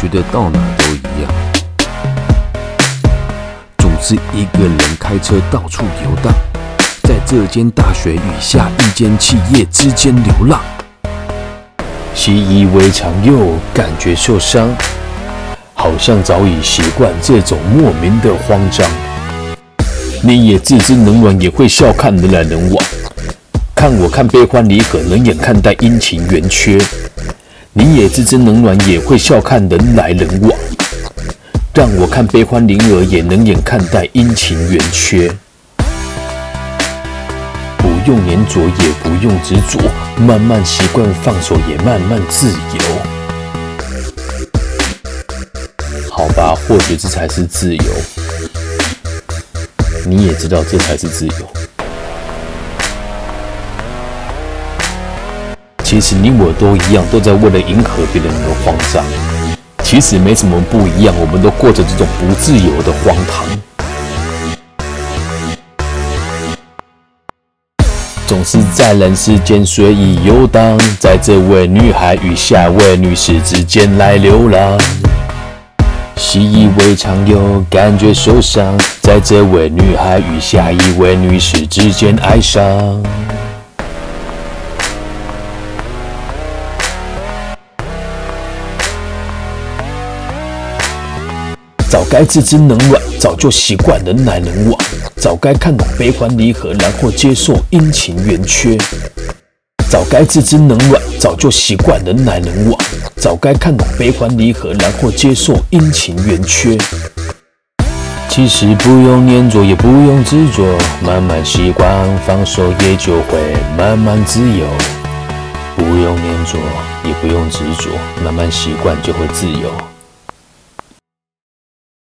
觉得到哪都一样。总是一个人开车到处游荡，在这间大学与下一间企业之间流浪。习以为常又感觉受伤，好像早已习惯这种莫名的慌张。你也自知冷暖，也会笑看人来人往。看我看悲欢离合，冷眼看待阴晴圆缺。你也自知冷暖，也会笑看人来人往。让我看悲欢离合，也能眼看待阴晴圆缺。不用粘着，也不用执着，慢慢习惯放手，也慢慢自由。好吧，或许这才是自由。你也知道，这才是自由。其实你我都一样，都在为了迎合别人而慌张。其实没什么不一样，我们都过着这种不自由的荒唐。总是在人世间随意游荡，在这位女孩与下位女士之间来流浪。习以为常又感觉受伤，在这位女孩与下一位女士之间哀伤。早该自知冷暖，早就习惯人来人往；早该看懂悲欢离合，然后接受阴晴圆缺。早该自知冷暖，早就习惯人来人往；早该看懂悲欢离合，然后接受阴晴圆缺。其实不用粘着，也不用执着，慢慢习惯放手，也就会慢慢自由。不用粘着，也不用执着，慢慢习惯就会自由。